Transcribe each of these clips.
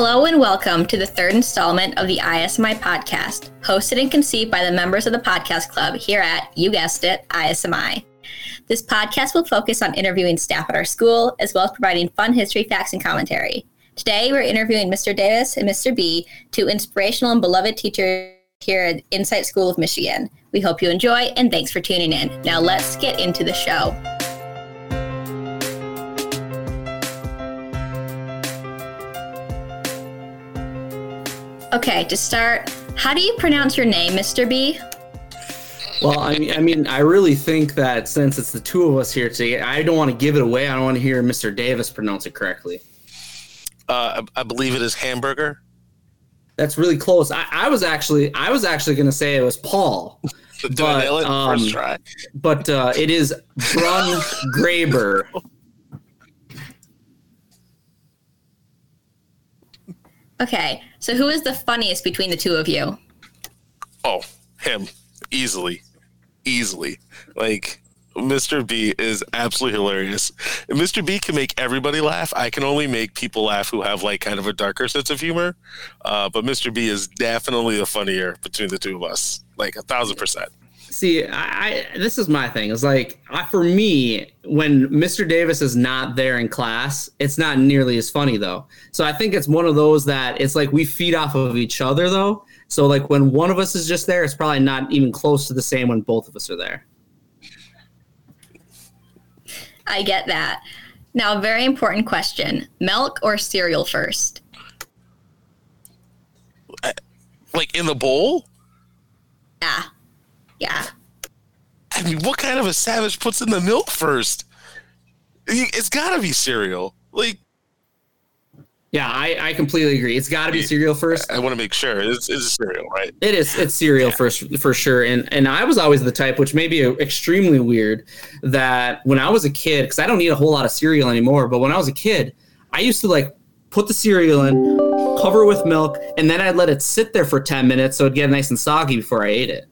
Hello and welcome to the third installment of the ISMI podcast, hosted and conceived by the members of the podcast club here at, you guessed it, ISMI. This podcast will focus on interviewing staff at our school, as well as providing fun history, facts, and commentary. Today, we're interviewing Mr. Davis and Mr. B, two inspirational and beloved teachers here at Insight School of Michigan. We hope you enjoy, and thanks for tuning in. Now, let's get into the show. Okay, to start, how do you pronounce your name, Mr. B? Well, I mean, I mean, I really think that since it's the two of us here today, I don't want to give it away. I don't want to hear Mr. Davis pronounce it correctly. Uh, I, I believe it is hamburger. That's really close. I, I was actually, I was actually going to say it was Paul, Did I nail it? um, First try. but uh, it is Brun Graber. Okay, so who is the funniest between the two of you? Oh, him. Easily. Easily. Like, Mr. B is absolutely hilarious. Mr. B can make everybody laugh. I can only make people laugh who have, like, kind of a darker sense of humor. Uh, but Mr. B is definitely the funnier between the two of us. Like, a thousand percent. See, I, I this is my thing. It's like I, for me, when Mr. Davis is not there in class, it's not nearly as funny though. So I think it's one of those that it's like we feed off of each other though. So like when one of us is just there, it's probably not even close to the same when both of us are there. I get that. Now, very important question milk or cereal first? Like, in the bowl? Yeah. Yeah. I mean, what kind of a savage puts in the milk first? It's got to be cereal. Like, Yeah, I, I completely agree. It's got to be cereal first. I want to make sure it's, it's cereal, right? It is. It's cereal first for sure. And and I was always the type, which may be extremely weird, that when I was a kid, because I don't need a whole lot of cereal anymore, but when I was a kid, I used to like put the cereal in, cover it with milk, and then I'd let it sit there for ten minutes so it'd get nice and soggy before I ate it.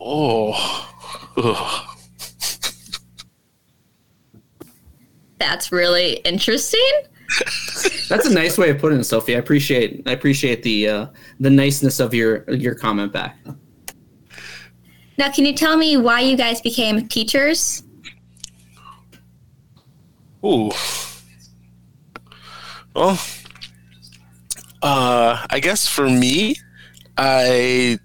Oh, Ugh. That's really interesting. That's a nice way of putting it, Sophie. I appreciate I appreciate the uh, the niceness of your your comment back. Now, can you tell me why you guys became teachers? ooh. Well, uh, I guess for me, I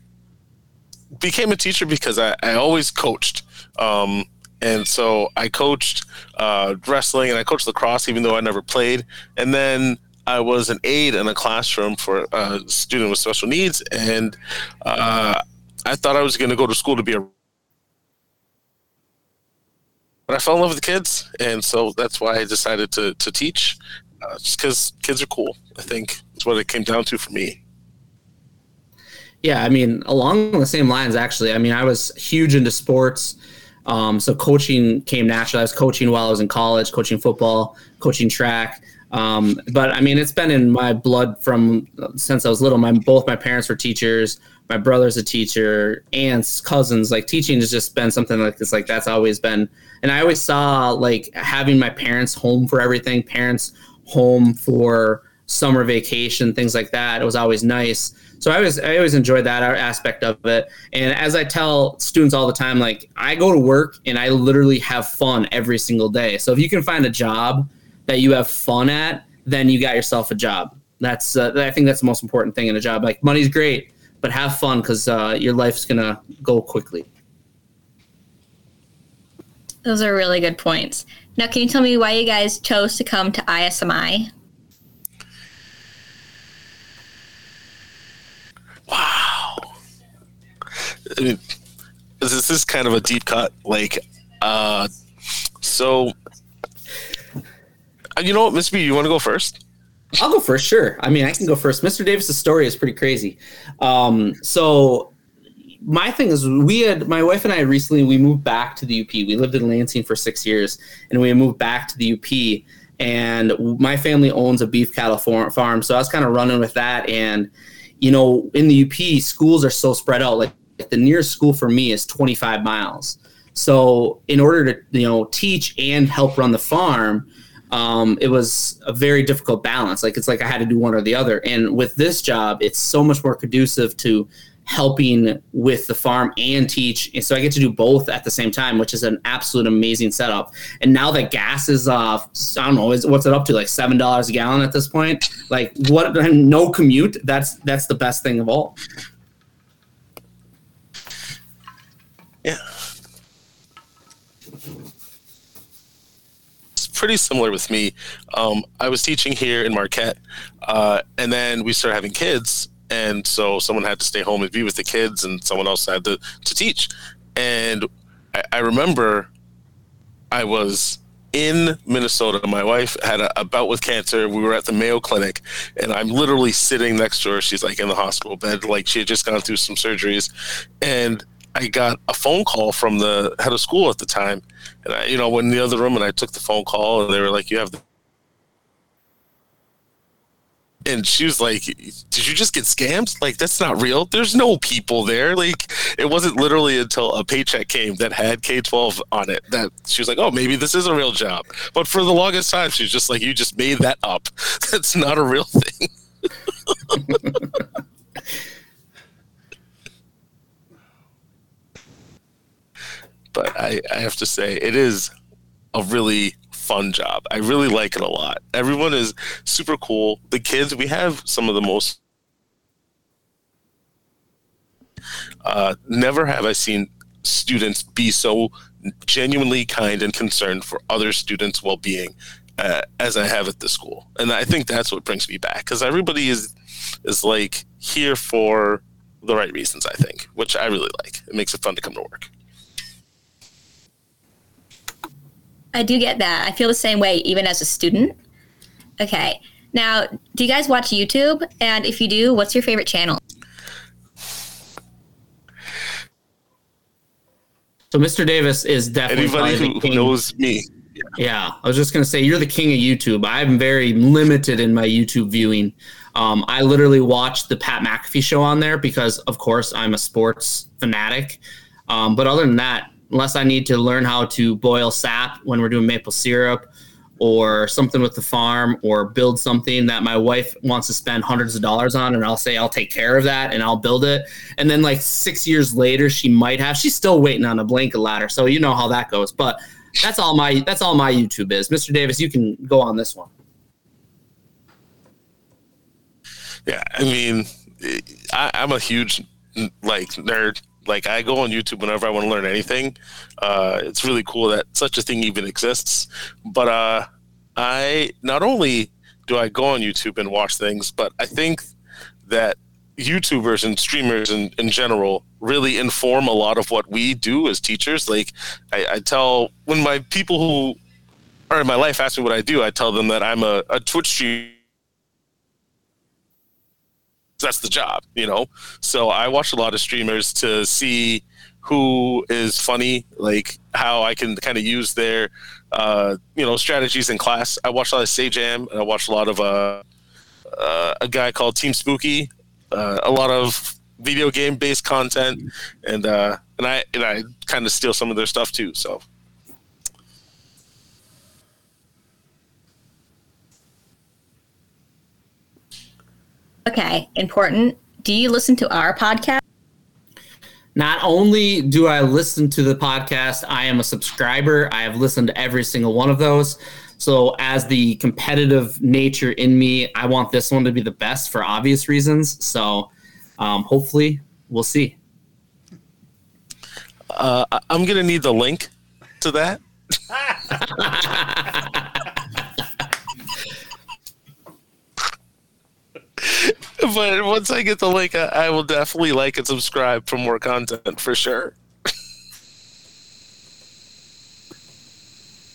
became a teacher because I, I always coached. Um, and so I coached uh, wrestling and I coached lacrosse, even though I never played. And then I was an aide in a classroom for a student with special needs. And uh, I thought I was going to go to school to be a. But I fell in love with the kids. And so that's why I decided to, to teach, uh, just because kids are cool. I think that's what it came down to for me. Yeah, I mean, along the same lines, actually. I mean, I was huge into sports. Um, so coaching came naturally. I was coaching while I was in college, coaching football, coaching track. Um, but I mean, it's been in my blood from since I was little. My both my parents were teachers. My brother's a teacher. Aunts, cousins. Like teaching has just been something like this. Like that's always been. And I always saw like having my parents home for everything. Parents home for summer vacation, things like that. It was always nice. So I always I always enjoyed that aspect of it. And as I tell students all the time, like I go to work and I literally have fun every single day. So if you can find a job that you have fun at, then you got yourself a job. That's uh, I think that's the most important thing in a job. Like money's great, but have fun because uh, your life's gonna go quickly. Those are really good points. Now, can you tell me why you guys chose to come to ISMI? Wow. This is kind of a deep cut. Like, uh, so, uh, you know what, Miss B, you want to go first? I'll go first, sure. I mean, I can go first. Mr. Davis's story is pretty crazy. Um, so my thing is we had my wife and I recently we moved back to the UP. We lived in Lansing for six years and we moved back to the UP. And my family owns a beef cattle farm, so I was kind of running with that. And you know, in the UP, schools are so spread out. Like the nearest school for me is 25 miles. So in order to you know teach and help run the farm, um, it was a very difficult balance. Like it's like I had to do one or the other. And with this job, it's so much more conducive to helping with the farm and teach. And so I get to do both at the same time, which is an absolute amazing setup. And now that gas is off, I don't know, is what's it up to like seven dollars a gallon at this point? Like what no commute, that's that's the best thing of all. Yeah. It's pretty similar with me. Um, I was teaching here in Marquette, uh, and then we started having kids, and so someone had to stay home and be with the kids, and someone else had to to teach. And I, I remember I was in Minnesota. My wife had a, a, bout with cancer. We were at the Mayo Clinic, and I'm literally sitting next to her. She's like in the hospital bed, like she had just gone through some surgeries, and I got a phone call from the head of school at the time, and I, you know, went in the other room and I took the phone call, and they were like, "You have the." And she was like, "Did you just get scammed? Like that's not real. There's no people there. Like it wasn't literally until a paycheck came that had K twelve on it that she was like, oh, maybe this is a real job. But for the longest time, she was just like, you just made that up. That's not a real thing." but I, I have to say it is a really fun job. I really like it a lot. Everyone is super cool. The kids, we have some of the most. Uh, never have I seen students be so genuinely kind and concerned for other students' well being uh, as I have at the school, and I think that's what brings me back because everybody is is like here for the right reasons. I think, which I really like. It makes it fun to come to work. I do get that. I feel the same way even as a student. Okay. Now, do you guys watch YouTube? And if you do, what's your favorite channel? So Mr. Davis is definitely anybody who knows me. Yeah, I was just gonna say you're the king of YouTube. I'm very limited in my YouTube viewing. Um, I literally watch the Pat McAfee show on there because, of course, I'm a sports fanatic. Um, but other than that, unless I need to learn how to boil sap when we're doing maple syrup or something with the farm or build something that my wife wants to spend hundreds of dollars on and I'll say I'll take care of that and I'll build it. And then like 6 years later she might have she's still waiting on a blanket ladder so you know how that goes but that's all my that's all my YouTube is. Mr. Davis you can go on this one. Yeah I mean I, I'm a huge like nerd like I go on YouTube whenever I want to learn anything. Uh, it's really cool that such a thing even exists. But uh, I not only do I go on YouTube and watch things, but I think that YouTubers and streamers in, in general really inform a lot of what we do as teachers. Like I, I tell when my people who are in my life ask me what I do, I tell them that I'm a, a Twitch streamer that's the job, you know. So I watch a lot of streamers to see who is funny, like how I can kind of use their, uh, you know, strategies in class. I watch a lot of Sajam, and I watch a lot of uh, uh, a guy called Team Spooky, uh, a lot of video game based content, and uh, and I and I kind of steal some of their stuff too. So Okay, important. Do you listen to our podcast? Not only do I listen to the podcast, I am a subscriber. I have listened to every single one of those. So, as the competitive nature in me, I want this one to be the best for obvious reasons. So, um, hopefully, we'll see. Uh, I'm going to need the link to that. but once I get the link, I, I will definitely like and subscribe for more content for sure.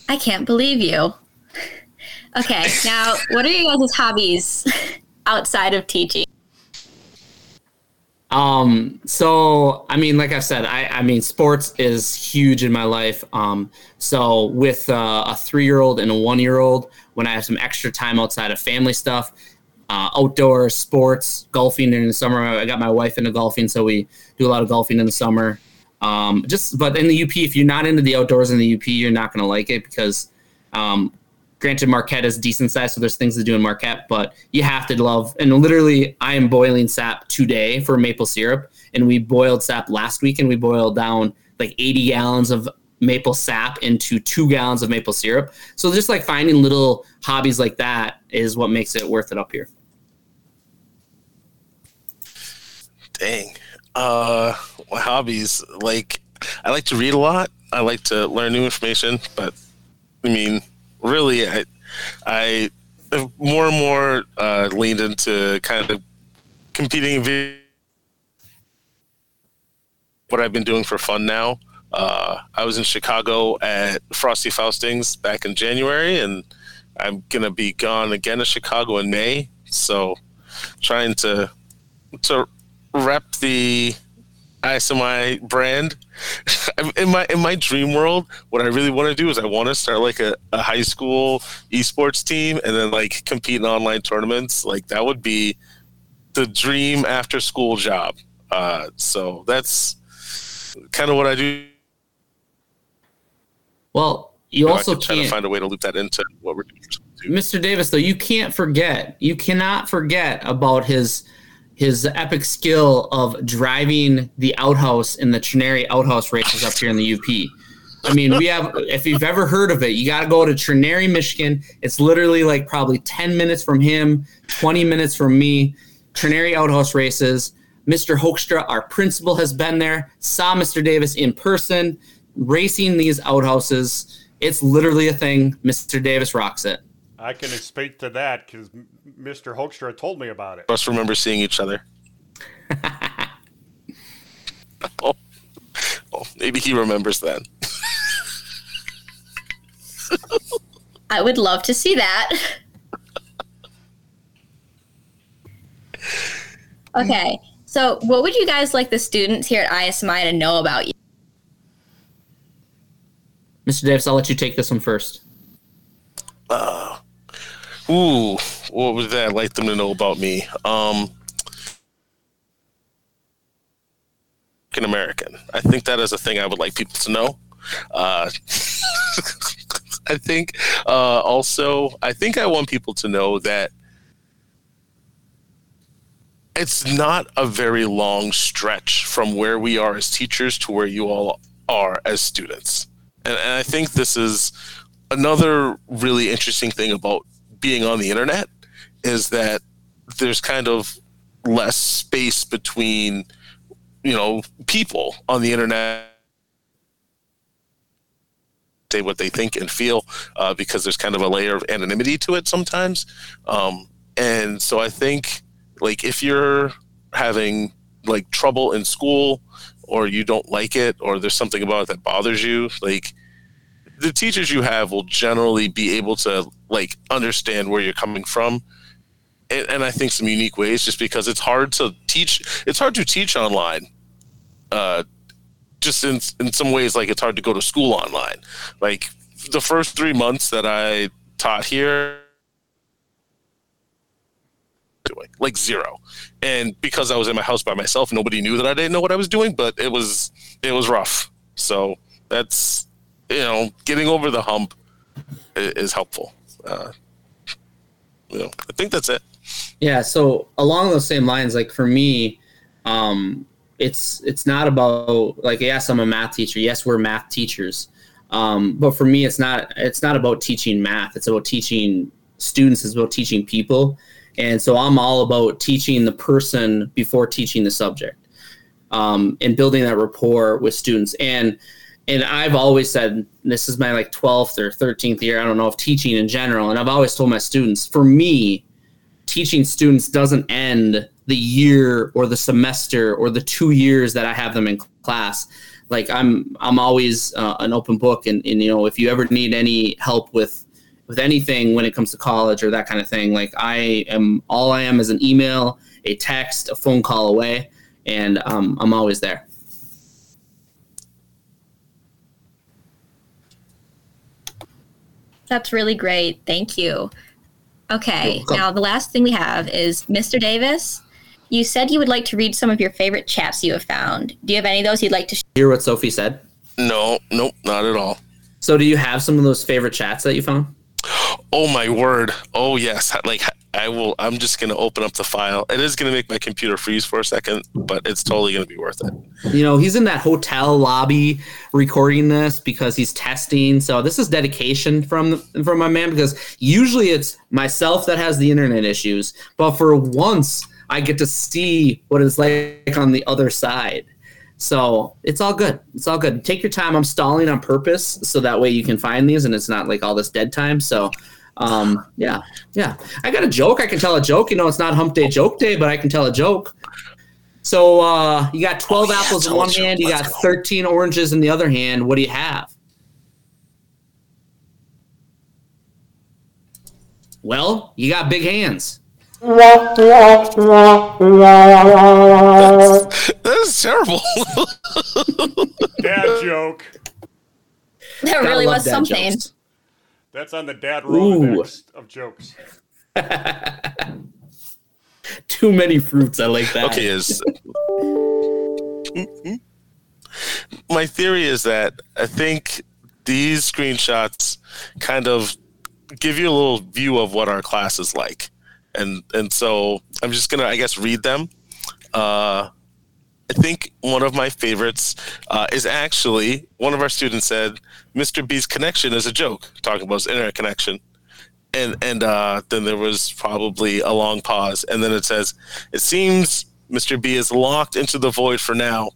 I can't believe you. Okay, now what are your guys' hobbies outside of teaching? Um, so I mean, like I said, I, I mean, sports is huge in my life. Um, so with uh, a three year old and a one year old, when I have some extra time outside of family stuff, uh, outdoor sports, golfing in the summer. I got my wife into golfing, so we do a lot of golfing in the summer. Um, just but in the UP, if you're not into the outdoors in the UP, you're not going to like it because um, Granted, Marquette is decent size, so there's things to do in Marquette, but you have to love. And literally, I am boiling sap today for maple syrup, and we boiled sap last week, and we boiled down like 80 gallons of maple sap into two gallons of maple syrup. So just like finding little hobbies like that is what makes it worth it up here. Dang. Uh, hobbies like I like to read a lot. I like to learn new information, but I mean, really, I I have more and more uh, leaned into kind of competing. Video- what I've been doing for fun now. Uh, I was in Chicago at Frosty Faustings back in January, and I'm gonna be gone again to Chicago in May. So, trying to to rep the ISMI brand. in my in my dream world, what I really want to do is I want to start like a, a high school esports team and then like compete in online tournaments. Like that would be the dream after school job. Uh, so that's kind of what I do. Well, you, know, also try to find a way to loop that into what we're doing. Mr. Davis, though, you can't forget, you cannot forget about his his epic skill of driving the outhouse in the Trenary outhouse races up here in the UP. I mean, we have, if you've ever heard of it, you got to go to Trenary, Michigan. It's literally like probably 10 minutes from him, 20 minutes from me. Trenary outhouse races. Mr. Hoekstra, our principal, has been there, saw Mr. Davis in person, racing these outhouses. It's literally a thing. Mr. Davis rocks it. I can speak to that because Mr. Hoekstra told me about it. Must remember seeing each other. oh. oh, maybe he remembers then. I would love to see that. okay, so what would you guys like the students here at ISMI to know about you? Mr. Davis, I'll let you take this one first. Uh, ooh, what would that like them to know about me? Um, an American. I think that is a thing I would like people to know. Uh, I think uh, also, I think I want people to know that it's not a very long stretch from where we are as teachers to where you all are as students. And, and I think this is another really interesting thing about being on the internet is that there's kind of less space between you know people on the internet. Say what they think and feel uh, because there's kind of a layer of anonymity to it sometimes. Um, and so i think like if you're having like trouble in school or you don't like it or there's something about it that bothers you like the teachers you have will generally be able to like understand where you're coming from. And, and, i think some unique ways just because it's hard to teach it's hard to teach online uh, just in, in some ways like it's hard to go to school online. Like the first three months that i taught here like zero. And because i was in my house by myself nobody knew that i didn't know what i was doing but it was it was rough. So that's you know, getting over the hump is helpful. Uh, you know, I think that's it. Yeah. So along those same lines, like for me, um, it's it's not about like yes, I'm a math teacher. Yes, we're math teachers. Um, but for me, it's not it's not about teaching math. It's about teaching students. It's about teaching people. And so I'm all about teaching the person before teaching the subject, um, and building that rapport with students. And and I've always said this is my like 12th or 13th year. I don't know of teaching in general. And I've always told my students, for me, teaching students doesn't end the year or the semester or the two years that I have them in class. Like I'm, I'm always uh, an open book. And, and, you know, if you ever need any help with, with anything when it comes to college or that kind of thing, like I am, all I am is an email, a text, a phone call away. And um, I'm always there. That's really great. Thank you. Okay, now the last thing we have is Mr. Davis. You said you would like to read some of your favorite chats you have found. Do you have any of those you'd like to share? hear what Sophie said? No, nope, not at all. So, do you have some of those favorite chats that you found? Oh my word! Oh yes, like I will. I'm just going to open up the file. It is going to make my computer freeze for a second, but it's totally going to be worth it. You know, he's in that hotel lobby recording this because he's testing. So this is dedication from from my man because usually it's myself that has the internet issues, but for once I get to see what it's like on the other side. So it's all good. It's all good. Take your time. I'm stalling on purpose so that way you can find these and it's not like all this dead time. So um, yeah, yeah. I got a joke. I can tell a joke. You know, it's not hump day joke day, but I can tell a joke. So uh, you got 12 oh, yeah, apples in one hand, you got go. 13 oranges in the other hand. What do you have? Well, you got big hands. That's, that's terrible. Dad joke. That really was something. Jokes. That's on the dad Rolodex of jokes. Too many fruits. I like that. Okay, is my theory is that I think these screenshots kind of give you a little view of what our class is like, and and so I'm just gonna I guess read them. Uh, I think one of my favorites uh, is actually one of our students said Mr. B's connection is a joke, talking about his internet connection. And and uh, then there was probably a long pause, and then it says, "It seems Mr. B is locked into the void for now."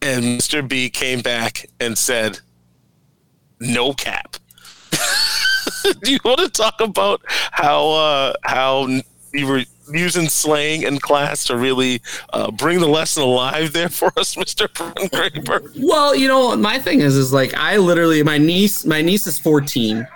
And Mr. B came back and said, "No cap." Do you want to talk about how uh, how you were using slang in class to really uh, bring the lesson alive there for us, Mr. Graper? Well, you know, my thing is, is like I literally, my niece, my niece is 14.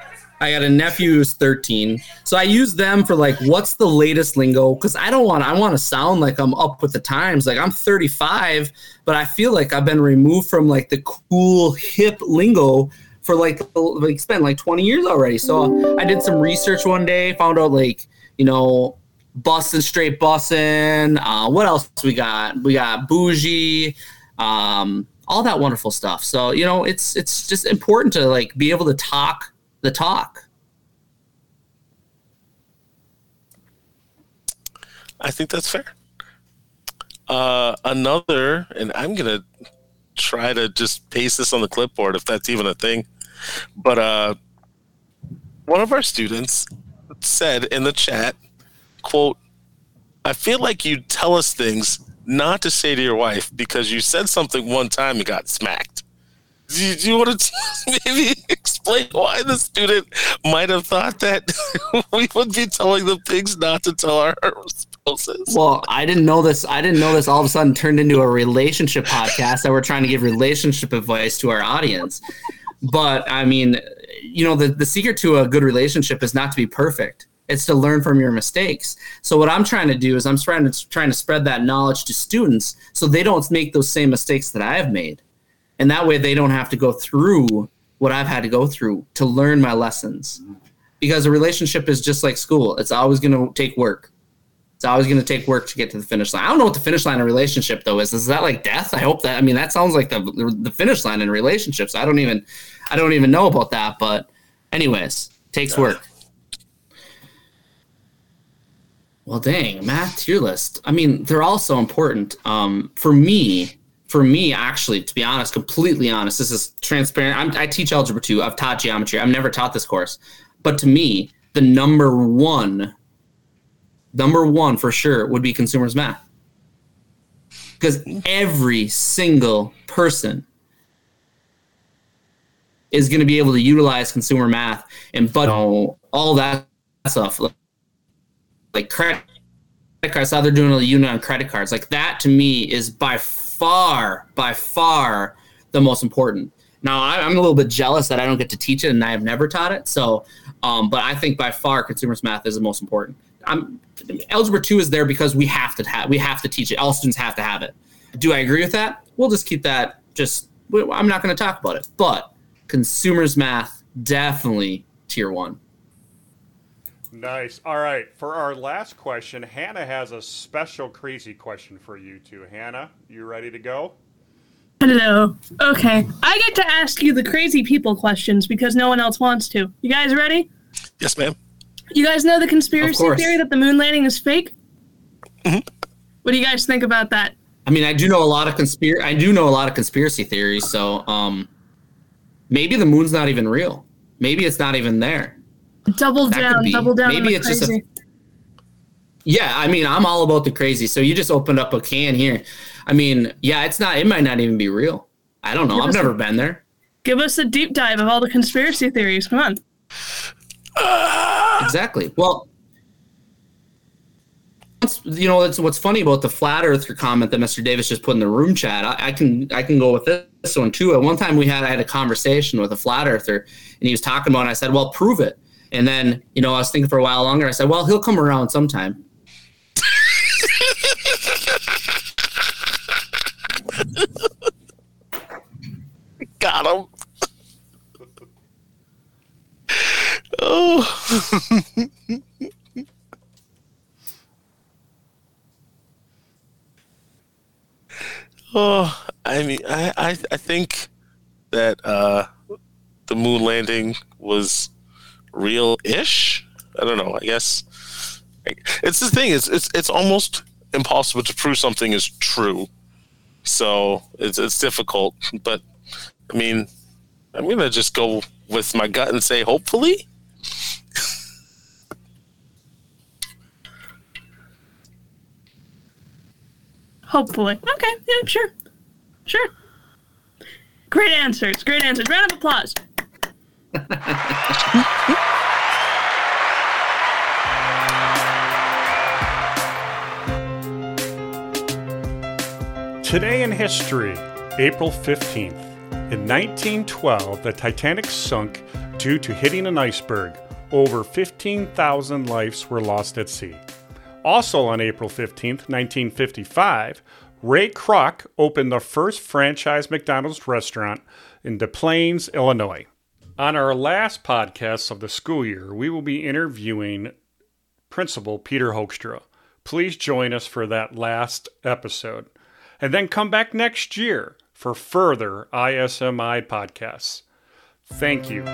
I got a nephew who's 13. So I use them for like, what's the latest lingo? Because I don't want, I want to sound like I'm up with the times. Like I'm 35, but I feel like I've been removed from like the cool hip lingo for like, like spent like 20 years already. So I did some research one day, found out like, you know, busting straight busting. Uh, what else we got? We got bougie, um, all that wonderful stuff. So you know, it's it's just important to like be able to talk the talk. I think that's fair. Uh, another, and I'm gonna try to just paste this on the clipboard if that's even a thing. But uh, one of our students said in the chat quote, I feel like you tell us things not to say to your wife because you said something one time and got smacked. Do you, do you want to maybe explain why the student might have thought that we would be telling them things not to tell our spouses? Well, I didn't know this. I didn't know this all of a sudden turned into a relationship podcast that we're trying to give relationship advice to our audience. But I mean, you know, the, the secret to a good relationship is not to be perfect it's to learn from your mistakes. So what I'm trying to do is I'm trying to trying to spread that knowledge to students so they don't make those same mistakes that I've made. And that way they don't have to go through what I've had to go through to learn my lessons. Because a relationship is just like school. It's always going to take work. It's always going to take work to get to the finish line. I don't know what the finish line in a relationship though is. Is that like death? I hope that. I mean, that sounds like the the finish line in relationships. I don't even I don't even know about that. But anyways, takes work. Well, dang, math tier list. I mean, they're all so important. Um, for me, for me, actually, to be honest, completely honest, this is transparent. I'm, I teach algebra two. I've taught geometry. I've never taught this course, but to me, the number one, number one for sure would be consumers math, because every single person is going to be able to utilize consumer math and but all that stuff like credit cards, how they're doing a unit on credit cards. Like that to me is by far, by far the most important. Now I'm a little bit jealous that I don't get to teach it and I have never taught it. So, um, but I think by far consumers math is the most important. I'm algebra two is there because we have to have we have to teach it. All students have to have it. Do I agree with that? We'll just keep that. Just I'm not going to talk about it. But consumers math definitely tier one. Nice. All right. For our last question, Hannah has a special crazy question for you two. Hannah, you ready to go? Hello. Okay. I get to ask you the crazy people questions because no one else wants to. You guys ready? Yes, ma'am. You guys know the conspiracy theory that the moon landing is fake? Mhm. What do you guys think about that? I mean, I do know a lot of conspiracy. I do know a lot of conspiracy theories. So, um, maybe the moon's not even real. Maybe it's not even there. Double down, double down. Maybe it's just a- Yeah, I mean, I'm all about the crazy. So you just opened up a can here. I mean, yeah, it's not. It might not even be real. I don't know. Give I've never a- been there. Give us a deep dive of all the conspiracy theories. Come on. Exactly. Well, you know, that's what's funny about the flat earther comment that Mr. Davis just put in the room chat. I, I can I can go with this one too. At one time, we had I had a conversation with a flat earther, and he was talking about. it. I said, "Well, prove it." And then you know, I was thinking for a while longer. I said, "Well, he'll come around sometime." Got him. oh. oh, I mean, I, I, I think that uh, the moon landing was real-ish. I don't know. I guess it's the thing. It's it's it's almost impossible to prove something is true. So it's it's difficult. But I mean, I'm gonna just go with my gut and say hopefully. Hopefully. Okay. Yeah, sure. Sure. Great answers. Great answers. Round of applause. Today in history, April 15th. In 1912, the Titanic sunk due to hitting an iceberg. Over 15,000 lives were lost at sea. Also on April 15th, 1955, Ray Kroc opened the first franchise McDonald's restaurant in Des Plaines, Illinois. On our last podcast of the school year, we will be interviewing Principal Peter Hoekstra. Please join us for that last episode. And then come back next year for further ISMI podcasts. Thank you.